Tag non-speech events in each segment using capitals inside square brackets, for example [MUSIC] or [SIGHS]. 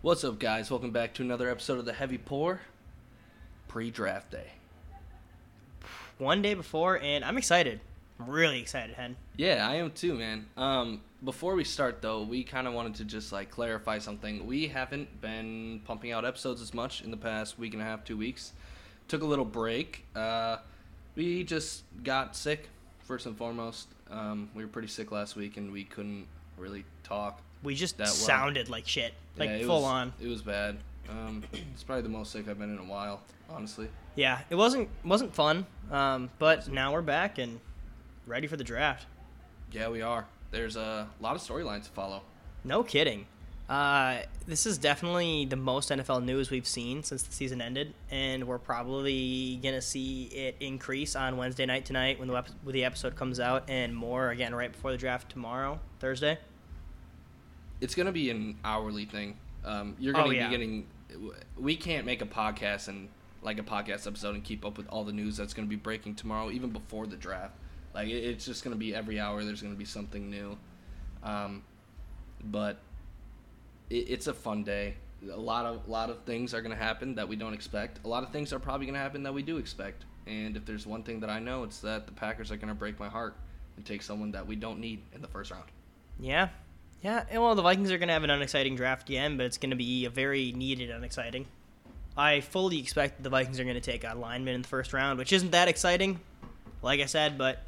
What's up, guys? Welcome back to another episode of the Heavy Pour pre-draft day. One day before, and I'm excited. I'm really excited, Hen. Yeah, I am too, man. Um, before we start, though, we kind of wanted to just like clarify something. We haven't been pumping out episodes as much in the past week and a half, two weeks. Took a little break. Uh, we just got sick, first and foremost. Um, we were pretty sick last week, and we couldn't really talk. We just That well. sounded like shit, like Yeah, full was- on. It was bad. Um, it's probably the most sick I've been in a while, honestly. Yeah, it wasn't wasn't fun. Um, but now we're back and ready for the draft. Yeah, we are. There's a lot of storylines to follow. No kidding. Uh, this is definitely the most NFL news we've seen since the season ended, and we're probably gonna see it increase on Wednesday night tonight when the when the episode comes out, and more again right before the draft tomorrow, Thursday. It's gonna be an hourly thing. Um, you're Oh, gonna yeah. be getting. We can't make a podcast and like a podcast episode and keep up with all the news that's gonna be breaking tomorrow, even before the draft. Like it- it's just gonna be every hour. There's gonna be something new. Um, but it, it's a fun day. A lot of lot of things are gonna happen that we don't expect. A lot of things are probably gonna happen that we do expect. And if there's one thing that I know, it's that the Packers are gonna break my heart and take someone that we don't need in the first round. Yeah. Yeah, well, the Vikings are going to have an unexciting draft again, but it's going to be a very needed unexciting. I fully expect the Vikings are going to take a lineman in the first round, which isn't that exciting, like I said, but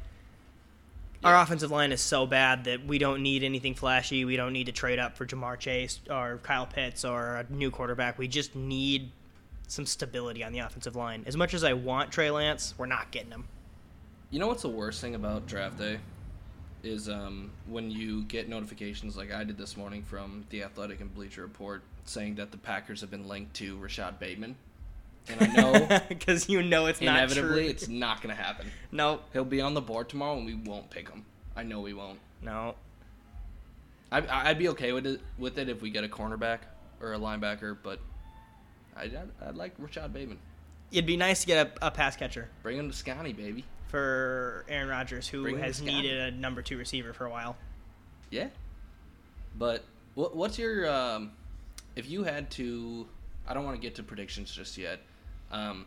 our offensive line is so bad that we don't need anything flashy. We don't need to trade up for Ja'Marr Chase or Kyle Pitts or a new quarterback. We just need some stability on the offensive line. As much as I want Trey Lance, we're not getting him. You know what's the worst thing about draft day is um, when you get notifications like I did this morning from the Athletic and Bleacher Report saying that the Packers have been linked to Rashod Bateman, and I know [LAUGHS] because you know it's not inevitably it's not going to happen. no, He'll be on the board tomorrow, and we won't pick him. I know we won't. no. I, I'd be okay with it with it if we get a cornerback or a linebacker, but I'd, I'd, I'd like Rashod Bateman. It'd be nice to get a, a pass catcher Bring him to Scotty, baby. For Aaron Rodgers, who Bring has needed a number two receiver for a while. Yeah. But what what's your um, if you had to? I don't want to get to predictions just yet. Um,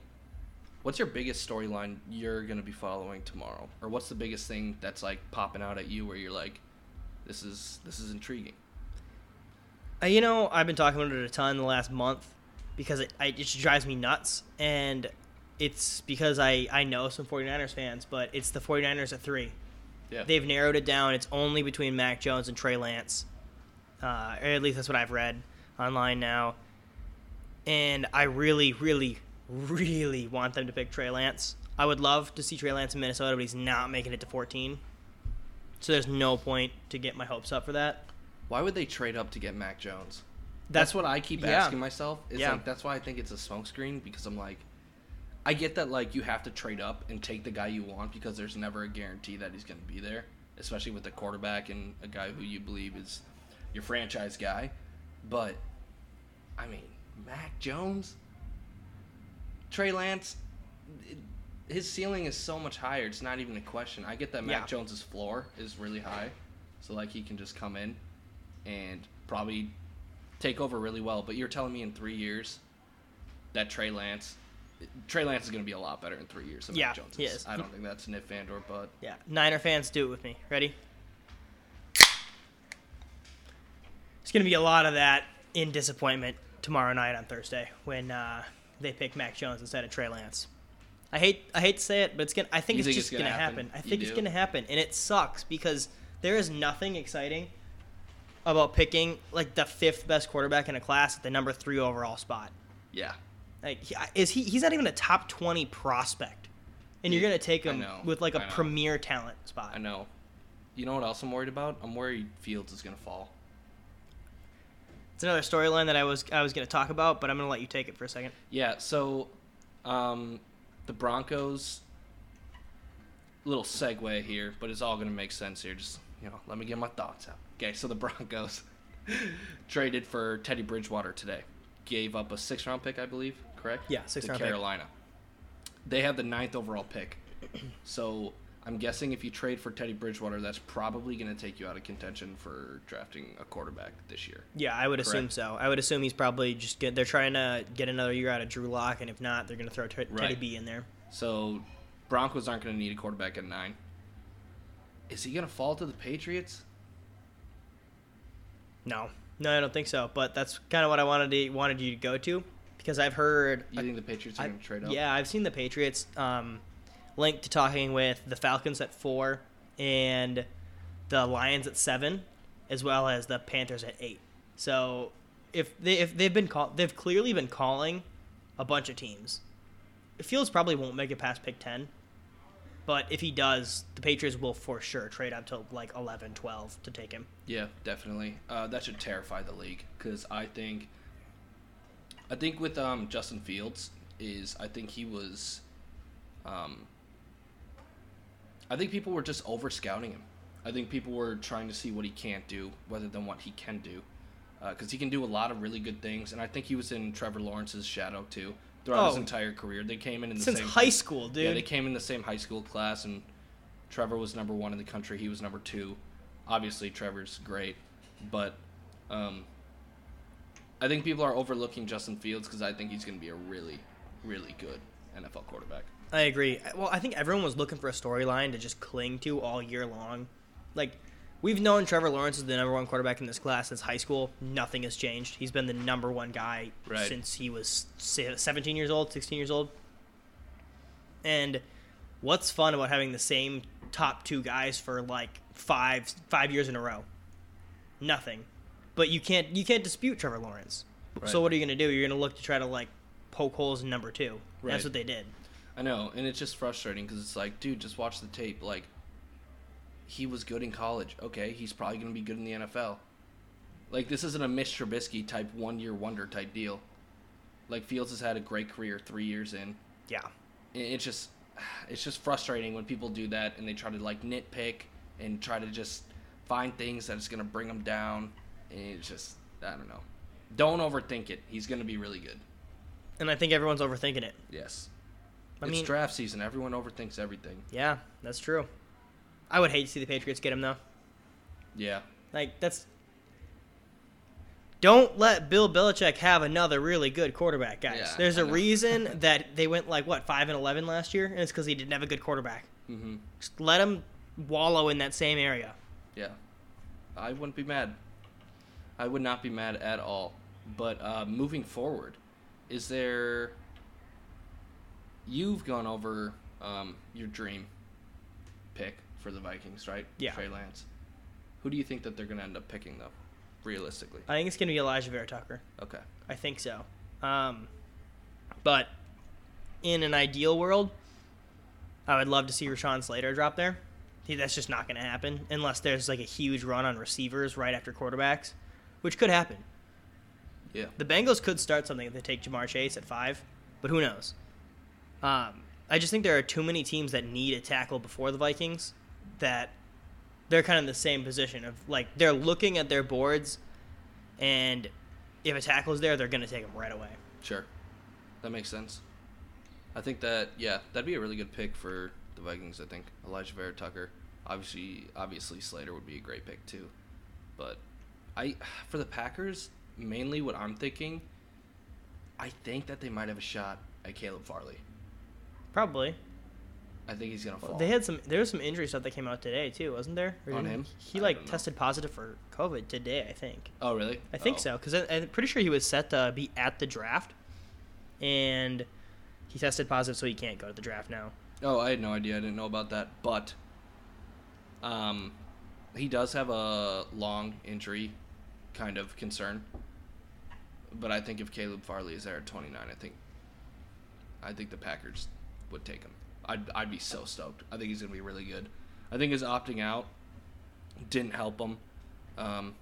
what's your biggest storyline you're gonna be following tomorrow, or what's the biggest thing that's like popping out at you where you're like, this is this is intriguing. Uh, you know, I've been talking about it a ton the last month because it, I, it just drives me nuts. And it's because I, I know some 49ers fans, but it's the 49ers at three. Yeah. They've narrowed it down. It's only between Mac Jones and Trey Lance. Uh, or at least that's what I've read online now. And I really, really, really want them to pick Trey Lance. I would love to see Trey Lance in Minnesota, but he's not making it to 14. So there's no point to get my hopes up for that. Why would they trade up to get Mac Jones? That's- That's what I keep yeah. asking myself. It's Yeah. like that's why I think it's a smokescreen because I'm like, I get that like you have to trade up and take the guy you want because there's never a guarantee that he's going to be there, especially with a quarterback and a guy who you believe is your franchise guy. But I mean, Mac Jones, Trey Lance, it, his ceiling is so much higher. It's not even a question. I get that Mac Yeah. Jones's floor is really high, so like he can just come in and probably take over really well. But you're telling me in three years that Trey Lance, Trey Lance is going to be a lot better in three years than Yeah, Mac Jones he is. is. I don't think that's an if and or but. Yeah, Niner fans, do it with me. Ready? It's gonna be a lot of that in disappointment tomorrow night on Thursday when uh, they pick Mac Jones instead of Trey Lance. I hate I hate to say it, but it's gonna. I think You it's think just it's gonna gonna, happen? happen. I You think it's do? gonna happen, and it sucks because there is nothing exciting about picking like the fifth best quarterback in a class at the number three overall spot. Yeah. Like, he- is he? He's not even a top twenty prospect, and you're gonna take him with like a premier talent spot. I know. You know what else I'm worried about? I'm worried Fields is going to fall. It's another storyline that I was I was going to talk about, but I'm going to let you take it for a second. Yeah, so um, the Broncos. Little segue here, but it's all going to make sense here. Just you know, let me get my thoughts out. Okay, so the [LAUGHS] Broncos [LAUGHS] traded for Teddy Bridgewater today. Gave up a six round pick, I believe. Correct? Yeah, sixth to round pick. Carolina. They have the ninth overall pick. So I'm guessing if you trade for Teddy Bridgewater, that's probably going to take you out of contention for drafting a quarterback this year. Yeah, I would assume so. I would assume he's probably just get. They're trying to get another year out of Drew Lock, and if not, they're going to throw Teddy Right. B in there. So Broncos aren't going to need a quarterback at nine. Is he going to fall to the Patriots? No, no, I don't think so. But that's kind of what I wanted to wanted you to go to because I've heard. You think the Patriots are going to trade up? yeah, I've seen the Patriots um, linked to talking with the Falcons at four and the Lions at seven, as well as the Panthers at eight. So if they if they've been call, they've clearly been calling a bunch of teams. Fields probably won't make it past pick ten, but if he does, the Patriots will for sure trade up to like 11, 12 to take him. Yeah, definitely. Uh, that should terrify the league because I think, I think with um, Justin Fields is I think he was, um, I think people were just over scouting him. I think people were trying to see what he can't do rather than what he can do, because he can do a lot of really good things. And I think he was in Trevor Lawrence's shadow too throughout his Oh. entire career. They came in in the Since same high school, dude. yeah, they came in the same high school class, and Trevor was number one in the country. He was number two. Obviously, Trevor's great, but um, I think people are overlooking Justin Fields because I think he's going to be a really, really good NFL quarterback. I agree. Well, I think everyone was looking for a storyline to just cling to all year long. Like, we've known Trevor Lawrence is the number one quarterback in this class since high school. Nothing has changed. He's been the number one guy Right. since he was 17 years old, 16 years old. And what's fun about having the same top two guys for like five five years in a row? Nothing. But you can't you can't dispute Trevor Lawrence. Right. So what are you going to do? You're going to look to try to like poke holes in number two. Right. That's what they did. I know, and it's just frustrating because it's like, dude, just watch the tape. Like, he was good in college. Okay, he's probably going to be good in the NFL. Like, this isn't a Mitch Trubisky type one year wonder type deal. Like, Fields has had a great career three years in. Yeah. it's just [SIGHS] it's just frustrating when people do that and they try to like nitpick and try to just find things that's gonna bring them down and it's just i don't know don't overthink it he's gonna be really good And I think everyone's overthinking it. yes I it's mean, draft season everyone overthinks everything yeah, that's true. I would hate to see the Patriots get him though. yeah Like that's. Don't let Bill Belichick have another really good quarterback, guys. Yeah, There's I a know. reason that they went like what five and eleven last year, and it's because he didn't have a good quarterback. hmm Just let him wallow in that same area. yeah i wouldn't be mad i would not be mad at all but uh, moving forward is there you've gone over um, your dream pick for the Vikings, right? Yeah. Trey Lance. Who do you think that they're going to end up picking, though, realistically? I think it's gonna be Alijah Vera-Tucker. Okay. I think so. Um, but in an ideal world, I would love to see Rashawn Slater drop there. That's just not going to happen unless there's like a huge run on receivers right after quarterbacks, which could happen. Yeah. The Bengals could start something if they take Ja'Marr Chase at five, but who knows? Um, I just think there are too many teams that need a tackle before the Vikings that they're kind of in the same position of like they're looking at their boards, and if a tackle's there, they're going to take him right away. Sure. That makes sense. I think that yeah, that'd be a really good pick for the Vikings. I think Alijah Vera-Tucker. Obviously, obviously Slater would be a great pick too. But I for the Packers, mainly what I'm thinking, I think that they might have a shot at Caleb Farley. Probably. I think he's gonna fall. They had some. There was some injury stuff that came out today too, wasn't there? Or On him? He like tested positive for COVID today. I think. oh really? I think Oh. so because I'm pretty sure he was set to be at the draft, and he tested positive, so he can't go to the draft now. Oh, I had no idea. I didn't know about that. But um, he does have a long injury kind of concern. But I think if Caleb Farley is there at 29, I think I think the Packers would take him. I'd I'd be so stoked. I think he's gonna be really good. I think his opting out didn't help him. Um,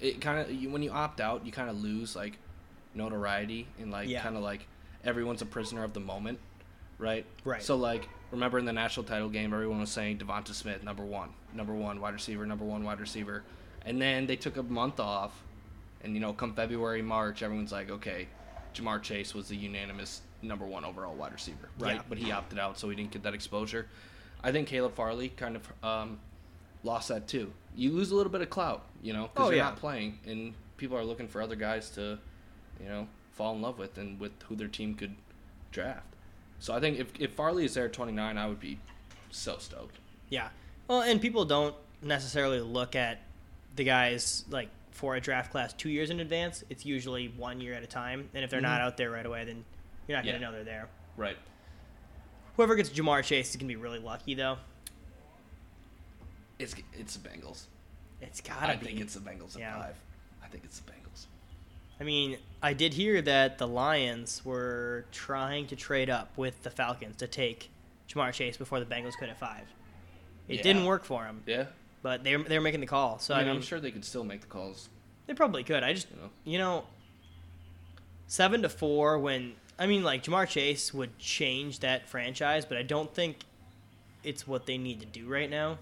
it kind of when you opt out, you kind of lose like notoriety and like Yeah. kind of like everyone's a prisoner of the moment, right? Right. So like, remember in the national title game, everyone was saying DeVonta Smith number one, number one wide receiver, number one wide receiver, and then they took a month off, and you know, come February, March, everyone's like, okay, Ja'Marr Chase was the unanimous number one overall wide receiver, right? Yeah. But he opted out, so he didn't get that exposure. I think Caleb Farley kind of um, lost that too. You lose a little bit of clout, you know, because Oh, you're yeah. not playing, and people are looking for other guys to, you know, fall in love with and with who their team could draft. So I think if if Farley is there at 29, I would be so stoked. Yeah. Well, and people don't necessarily look at the guys like for a draft class two years in advance. It's usually one year at a time, and if they're not Mhm. out there right away, then you're not gonna know they're there. Right. Whoever gets Ja'Marr Chase is gonna be really lucky, though. It's it's the Bengals. It's gotta I be. I think it's the Bengals at Yeah. five. I think it's the Bengals. I mean, I did hear that the Lions were trying to trade up with the Falcons to take Ja'Marr Chase before the Bengals could at five. It Yeah. didn't work for them, Yeah. But they're they're making the call. So I I mean, mean, I'm sure they could still make the calls. they probably could. I just You know. you know, seven to four when I mean like Ja'Marr Chase would change that franchise, but I don't think it's what they need to do right now.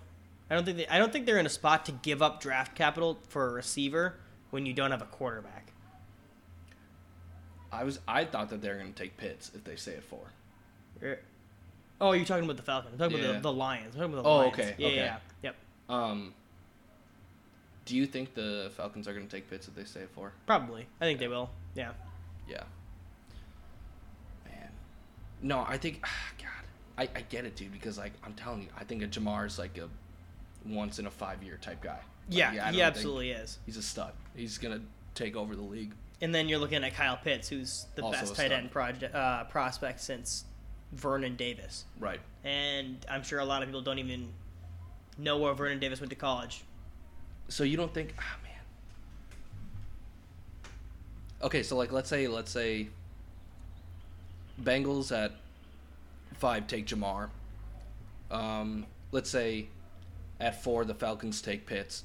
I don't think they, I don't think they're in a spot to give up draft capital for a receiver when you don't have a quarterback. I was I thought that they were going to take Pitts if they stay at four. Er- Oh, you're talking about the Falcons. I'm talking Yeah. about the, the Lions. I'm talking about the Oh, Lions. okay, Yeah, okay. yeah, yeah. Yep. Um, do you think the Falcons are going to take Pitts if they stay at four? Probably. I think they will. Yeah. Yeah. Man, no, I think [SIGHS] God, I, I get it, dude. Because like I'm telling you, I think a Ja'Marr is like a once in a five year type guy. Like, Yeah, I he absolutely is. He's a stud. He's gonna take over the league. And then you're looking at Kyle Pitts, who's the Also best tight end project, uh, prospect since Vernon Davis. Right. And I'm sure a lot of people don't even know where Vernon Davis went to college. So you don't think? Ah, man. Okay, so like let's say let's say Bengals at five take Ja'Marr. Um, let's say at four the Falcons take Pitts,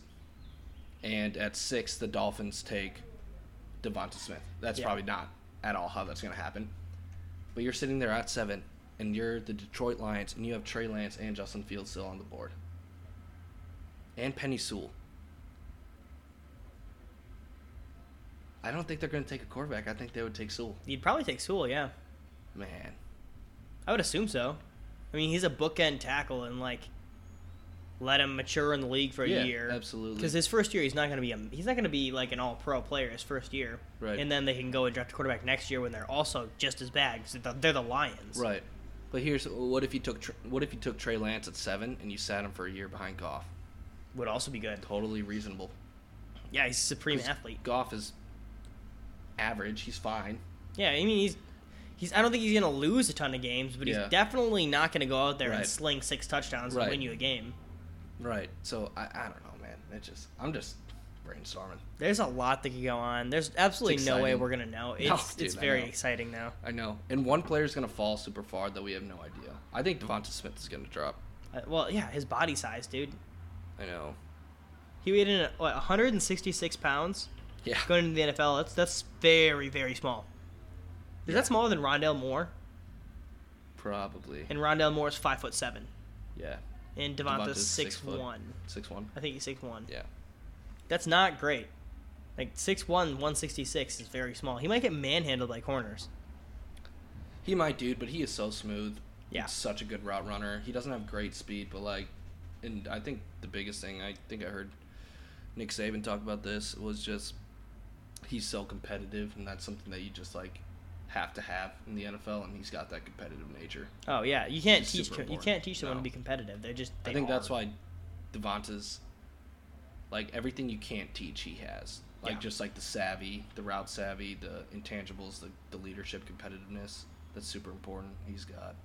and at six the Dolphins take DeVonta Smith. That's Yeah. probably not at all how that's going to happen. But you're sitting there at seven, and you're the Detroit Lions, and you have Trey Lance and Justin Fields still on the board, and Penei Sewell. I don't think they're going to take a quarterback. I think they would take Sewell. You'd probably take Sewell, yeah. Man, I would assume so. I mean, he's a bookend tackle, and like, let him mature in the league for a yeah, year. absolutely. Because his first year, he's not going to be a he's not going to be like an all pro player his first year, Right. And then they can go and draft a quarterback next year when they're also just as bad because they're the Lions, right. But here's what if you took what if you took Trey Lance at seven and you sat him for a year behind Goff? Would also be good. Totally reasonable. Yeah, he's a supreme athlete. Goff is average. He's fine. Yeah, I mean he's he's I don't think he's going to lose a ton of games, but Yeah. he's definitely not going to go out there and sling six touchdowns Right. and win you a game. Right. So I, I don't know, man. It just I'm just brainstorming. There's a lot that could go on. There's absolutely no way we're going to know. [LAUGHS] It's No, dude, it's very exciting now. I know. And one player's gonna fall super far that we have no idea. I think DeVonta Smith is gonna drop. Uh, well, yeah, his body size, dude. I know. He weighed in at what 166 pounds Yeah. going into the NFL. That's that's very very small. Is Yeah. that smaller than Rondale Moore? Probably. And Rondale Moore is five foot seven, Yeah. and DeVonta's six, six one. Six one. I think he's six one. Yeah. That's not great. Like six one, 166 is very small. He might get manhandled by corners. He might, dude, but he is so smooth. Yeah. He's such a good route runner. He doesn't have great speed, but like, and I think the biggest thing I think I heard Nick Saban talk about this was just he's so competitive, and that's something that you just like have to have in the NFL, and he's got that competitive nature. Oh yeah, you can't It's teach you can't teach someone No. to be competitive. They're just. They I think that's are. why DeVonta's like everything you can't teach, he has. Like Yeah. just like the savvy, the route savvy, the intangibles, the, the leadership, competitiveness. That's super important. He's got.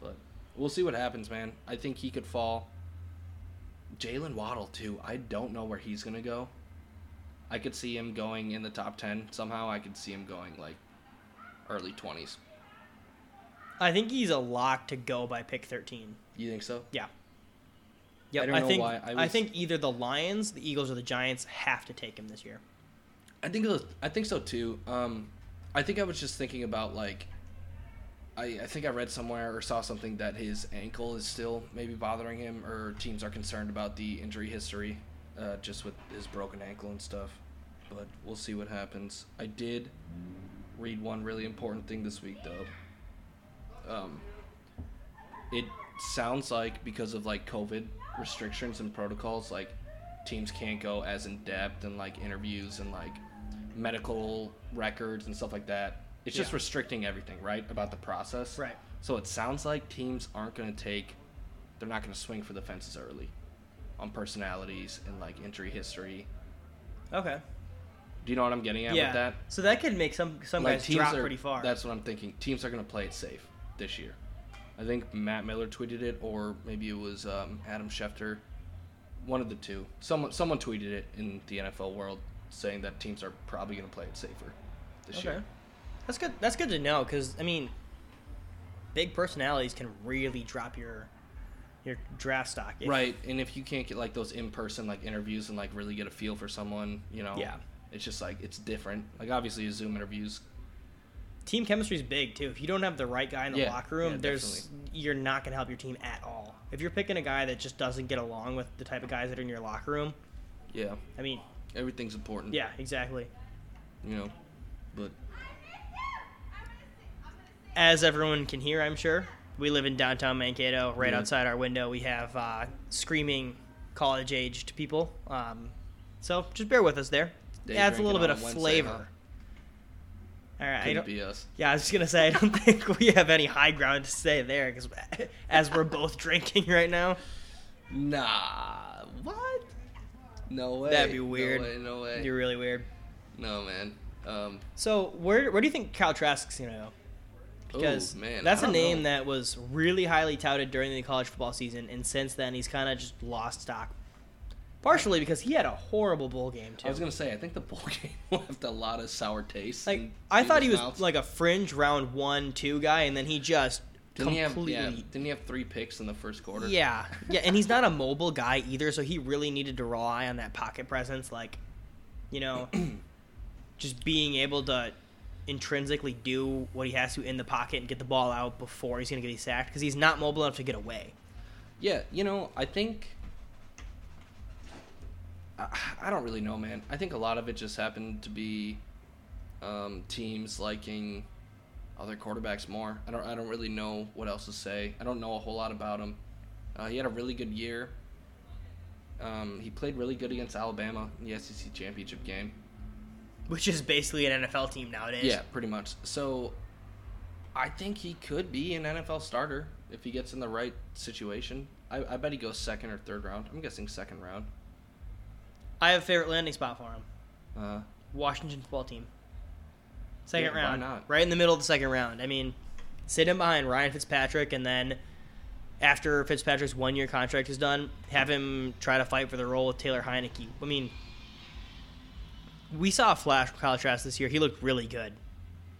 But we'll see what happens, man. I think he could fall. Jaylen Waddle too. I don't know where he's gonna go. I could see him going in the top ten somehow. I could see him going like early twenties. I think he's a lock to go by pick 13. You think so? Yeah. Yep. I don't know think why. I I, think either the Lions, the Eagles, or the Giants have to take him this year. I think was, I think so too. Um, I think I was just thinking about like, I I think I read somewhere or saw something that his ankle is still maybe bothering him, or teams are concerned about the injury history, uh, just with his broken ankle and stuff. But we'll see what happens. I did read one really important thing this week though. Um, it sounds like because of like COVID restrictions and protocols, like teams can't go as in depth and like interviews and like medical records and stuff like that. It's just Yeah. restricting everything, right, about the process. Right. So it sounds like teams aren't going to take, they're not going to swing for the fences early on personalities and like injury history. Okay. Do you know what I'm getting at yeah. with that? So that could make some some like guys teams drop are, pretty far. That's what I'm thinking. Teams are going to play it safe this year. I think Matt Miller tweeted it, or maybe it was um, Adam Schefter. One of the two. Someone someone tweeted it in the NFL world, saying that teams are probably going to play it safer this okay. year. That's good. That's good to know because I mean, big personalities can really drop your your draft stock. if- Right, and if you can't get like those in person like interviews and like really get a feel for someone, you know, Yeah. it's just like it's different. Like obviously, a Zoom interviews. Team chemistry is big too. If you don't have the right guy in the Yeah, locker room, yeah, there's you're not gonna help your team at all. If you're picking a guy that just doesn't get along with the type of guys that are in your locker room, Yeah, I mean, everything's important. yeah, exactly. you know, but As everyone can hear, I'm sure we live in downtown Mankato. Right Yeah. outside our window, we have uh, screaming college-aged people. Um, so just bear with us there. Day Adds a little bit of Wednesday, flavor. All right, couldn't don't, be us. Yeah, I was just gonna say I don't [LAUGHS] think we have any high ground to say there because [LAUGHS] as we're both drinking right now, Nah, what? No way. That'd be weird. No way. No way. you're really weird. No man. Um, So where where do you think Kyle Trask's gonna go? Because ooh, man, that's a name know. that was really highly touted during the college football season, and since then he's kind of just lost stock. Partially because he had a horrible bowl game too. I was gonna say I think the bowl [LAUGHS] game left a lot of sour taste. like I thought he was like a fringe round one two guy, and then he just Didn't he have? completely Yeah. Didn't he have three picks in the first quarter? Yeah, [LAUGHS] yeah, and he's not a mobile guy either, so he really needed to rely on that pocket presence, like, you know, [CLEARS THROAT] just being able to intrinsically do what he has to in the pocket and get the ball out before he's gonna get sacked because he's not mobile enough to get away. Yeah. You know, I think. I, I don't really know, man. I think a lot of it just happened to be um, teams liking other quarterbacks more. I don't. I don't really know what else to say. I don't know a whole lot about him. Uh, he had a really good year. Um, he played really good against Alabama in the SEC championship game. Which is basically an NFL team nowadays. Yeah, pretty much. So, I think he could be an NFL starter if he gets in the right situation. I, I bet he goes second or third round. I'm guessing second round. I have a favorite landing spot for him. Uh, Washington football team. Second Yeah, why round. not? Right in the middle of the second round. I mean, sit him behind Ryan Fitzpatrick and then after Fitzpatrick's one year contract is done, have him try to fight for the role with Taylor Heinicke. I mean, we saw a flash from Kyle Trask this year. He looked really good.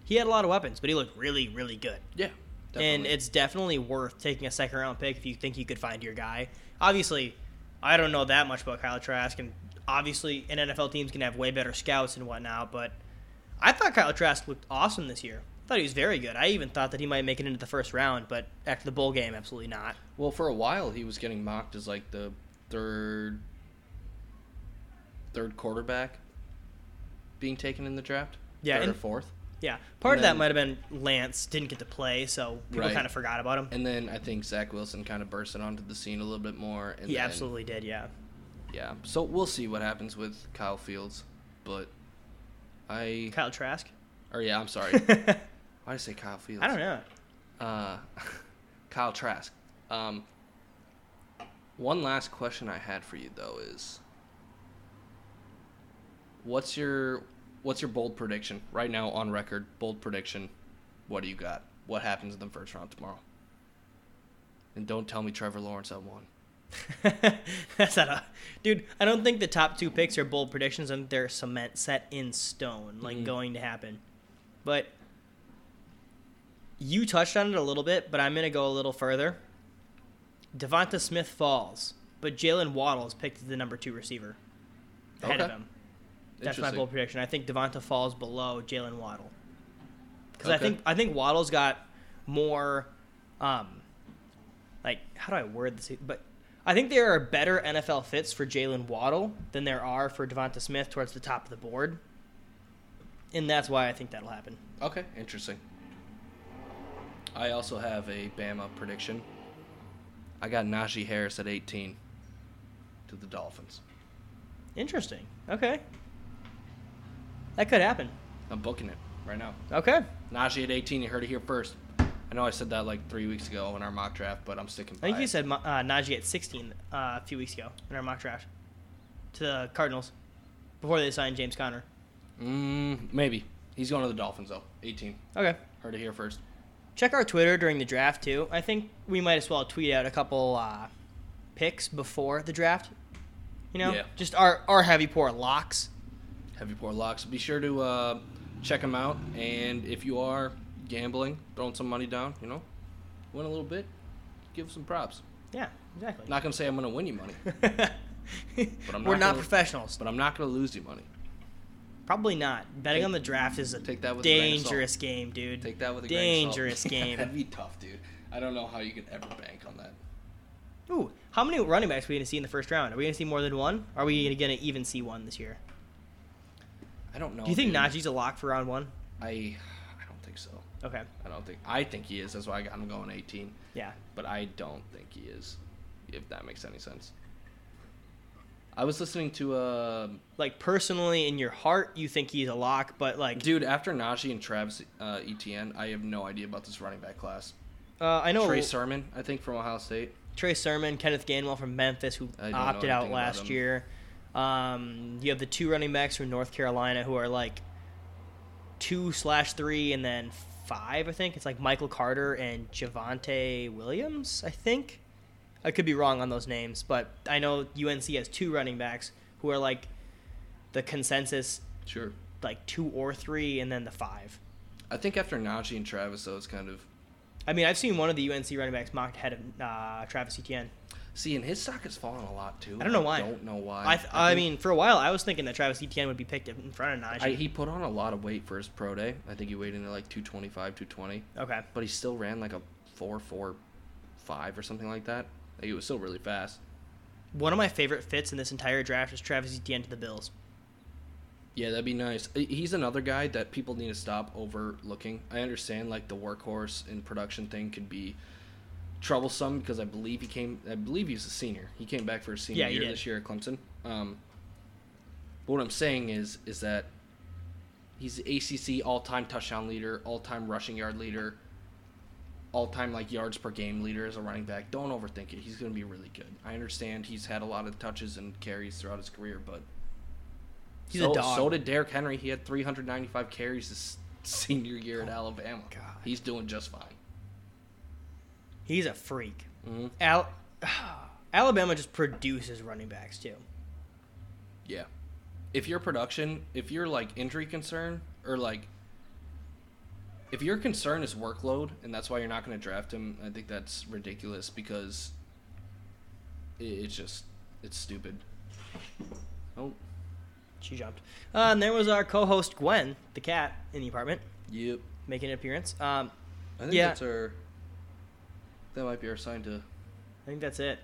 He had a lot of weapons, but he looked really, really good. yeah, And it's definitely worth taking a second round pick if you think you could find your guy. Obviously, I don't know that much about Kyle Trask, and obviously, an NFL teams can have way better scouts and whatnot. But I thought Kyle Trask looked awesome this year. I thought he was very good. I even thought that he might make it into the first round, but after the bowl game, absolutely not. well for a while he was getting mocked as like the third third quarterback being taken in the draft. Yeah, third or fourth. Yeah, part And of that might have been Lance didn't get to play, so people Right. kind of forgot about him. And then I think Zach Wilson kind of bursted onto the scene a little bit more. And he then- absolutely did. Yeah. Yeah. So we'll see what happens with Kyle Fields, but I Kyle Trask. or yeah, I'm sorry. [LAUGHS] Why did I say Kyle Fields? I don't know. Uh, [LAUGHS] Kyle Trask. Um, one last question I had for you though is, what's your what's your bold prediction right now on record? Bold prediction. What do you got? What happens in the first round tomorrow? And don't tell me Trevor Lawrence at one. [LAUGHS] That's not a dude. I don't think the top two picks are bold predictions, and they're cement set in stone, like Mhm. going to happen. But you touched on it a little bit, but I'm gonna go a little further. DeVonta Smith falls, but Jaylen Waddle is picked as the number two receiver ahead of him. That's my bold prediction. I think DeVonta falls below Jaylen Waddle because I think I think Waddle's got more, um, like how do I word this? But I think there are better NFL fits for Jaylen Waddle than there are for DeVonta Smith towards the top of the board, and that's why I think that'll happen. Okay, interesting. I also have a Bama prediction. I got Najee Harris at 18 to the Dolphins. Interesting. Okay. That could happen. I'm booking it right now. Okay. Najee at 18. You heard it here first. I know I said that like three weeks ago in our mock draft, but I'm sticking I think you it. said uh, Najee at 16 uh, a few weeks ago in our mock draft to the Cardinals before they signed James Conner. Mm, maybe. He's going to the Dolphins, though. 18. Okay. Heard it here first. Check our Twitter during the draft too. I think we might as well tweet out a couple uh, picks before the draft. You know, Yeah. just our our heavy pour locks. Heavy Pour Locks. Be sure to uh, check them out. And if you are gambling, throwing some money down, you know, win a little bit, give some props. Yeah, exactly. Not going to say I'm going to win you money, [LAUGHS] I'm We're not not gonna- professionals. but I'm not going to lose you money. Probably not. Betting Take- on the draft is a take that with a grain of salt. dangerous game, dude. Take that with a dangerous grain of salt. [LAUGHS] game. That'd be tough, dude. I don't know how you could ever bank on that. Ooh, how many running backs are we going to see in the first round? Are we going to see more than one? Are we going to even see one this year? I don't know. Do you think dude. Najee's a lock for round one? I, I don't think so. Okay. I don't think. I think he is. That's why I got him going 18. Yeah. But I don't think he is. If that makes any sense. I was listening to uh, Like personally, in your heart, you think he's a lock, but like, dude after Najee and Travis uh, Etienne. I have no idea about this running back class. uh, I know Trey Sermon, I think from Ohio State. Trey Sermon, Kenneth Gainwell from Memphis, who I don't know opted out last year. Um, you have the two running backs from North Carolina who are like two slash three and then five, I think. It's like Michael Carter and Javonte Williams, I think. I could be wrong on those names, but I know UNC has two running backs who are like the consensus, Sure. like two or three, and then the five. I think after Najee and Travis, though, it's kind of I mean, I've seen one of the UNC running backs mocked ahead of uh, Travis Etienne. See, and his stock has fallen a lot too. I don't know why. I don't know why. I, th- I think- mean, for a while, I was thinking that Travis Etienne would be picked in front of Najee. I, he put on a lot of weight for his pro day. I think he weighed in at like 225, 220. okay. But he still ran like a 4 4 5 or something like that. Like, he was still really fast. One of my favorite fits in this entire draft is Travis Etienne to the Bills. Yeah, that'd be nice. He's another guy that people need to stop overlooking. I understand like the workhorse and production thing could be troublesome because I believe he came. I believe he's a senior. He came back for his senior Yeah, year did. this year at Clemson. Um, but what I'm saying is, is that he's the ACC all-time touchdown leader, all-time rushing yard leader, all-time like yards per game leader as a running back. Don't overthink it. He's going to be really good. I understand he's had a lot of touches and carries throughout his career, but He's so, a dog. So did Derrick Henry. He had 395 carries his [LAUGHS] senior year at Alabama. God. He's doing just fine. He's a freak. hmm Al- [SIGHS] Alabama just produces running backs too. Yeah. If your production, if you're like injury concern or like, if your concern is workload and that's why you're not going to draft him, I think that's ridiculous because it's just it's stupid. Oh, She jumped. Uh, and there was our co-host Gwen, the cat, in the apartment, yep. making an appearance. Um, I think Yeah. that's our. That might be our sign to. I think that's it.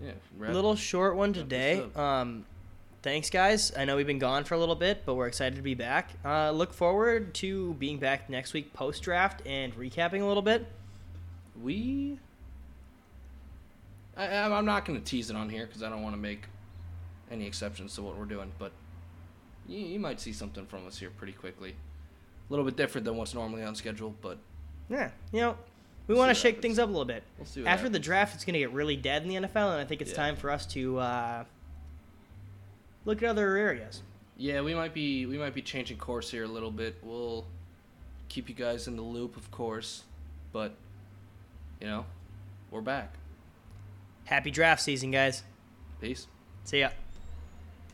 Yeah. Wrap- little short one today. Um, thanks, guys. I know we've been gone for a little bit, but we're excited to be back. Uh, look forward to being back next week post draft and recapping a little bit. We. I, I'm I'm not going to tease it on here because I don't want to make any exceptions to what we're doing, but you, you might see something from us here pretty quickly. A little bit different than what's normally on schedule, but Yeah, you know, we want to shake happens. things up a little bit. we'll After the draft, it's going to get really dead in the NFL, and I think it's Yeah. time for us to uh, look at other areas. yeah, we might be we might be changing course here a little bit. We'll keep you guys in the loop, of course, but you know, we're back. Happy draft season, guys. Peace. See ya.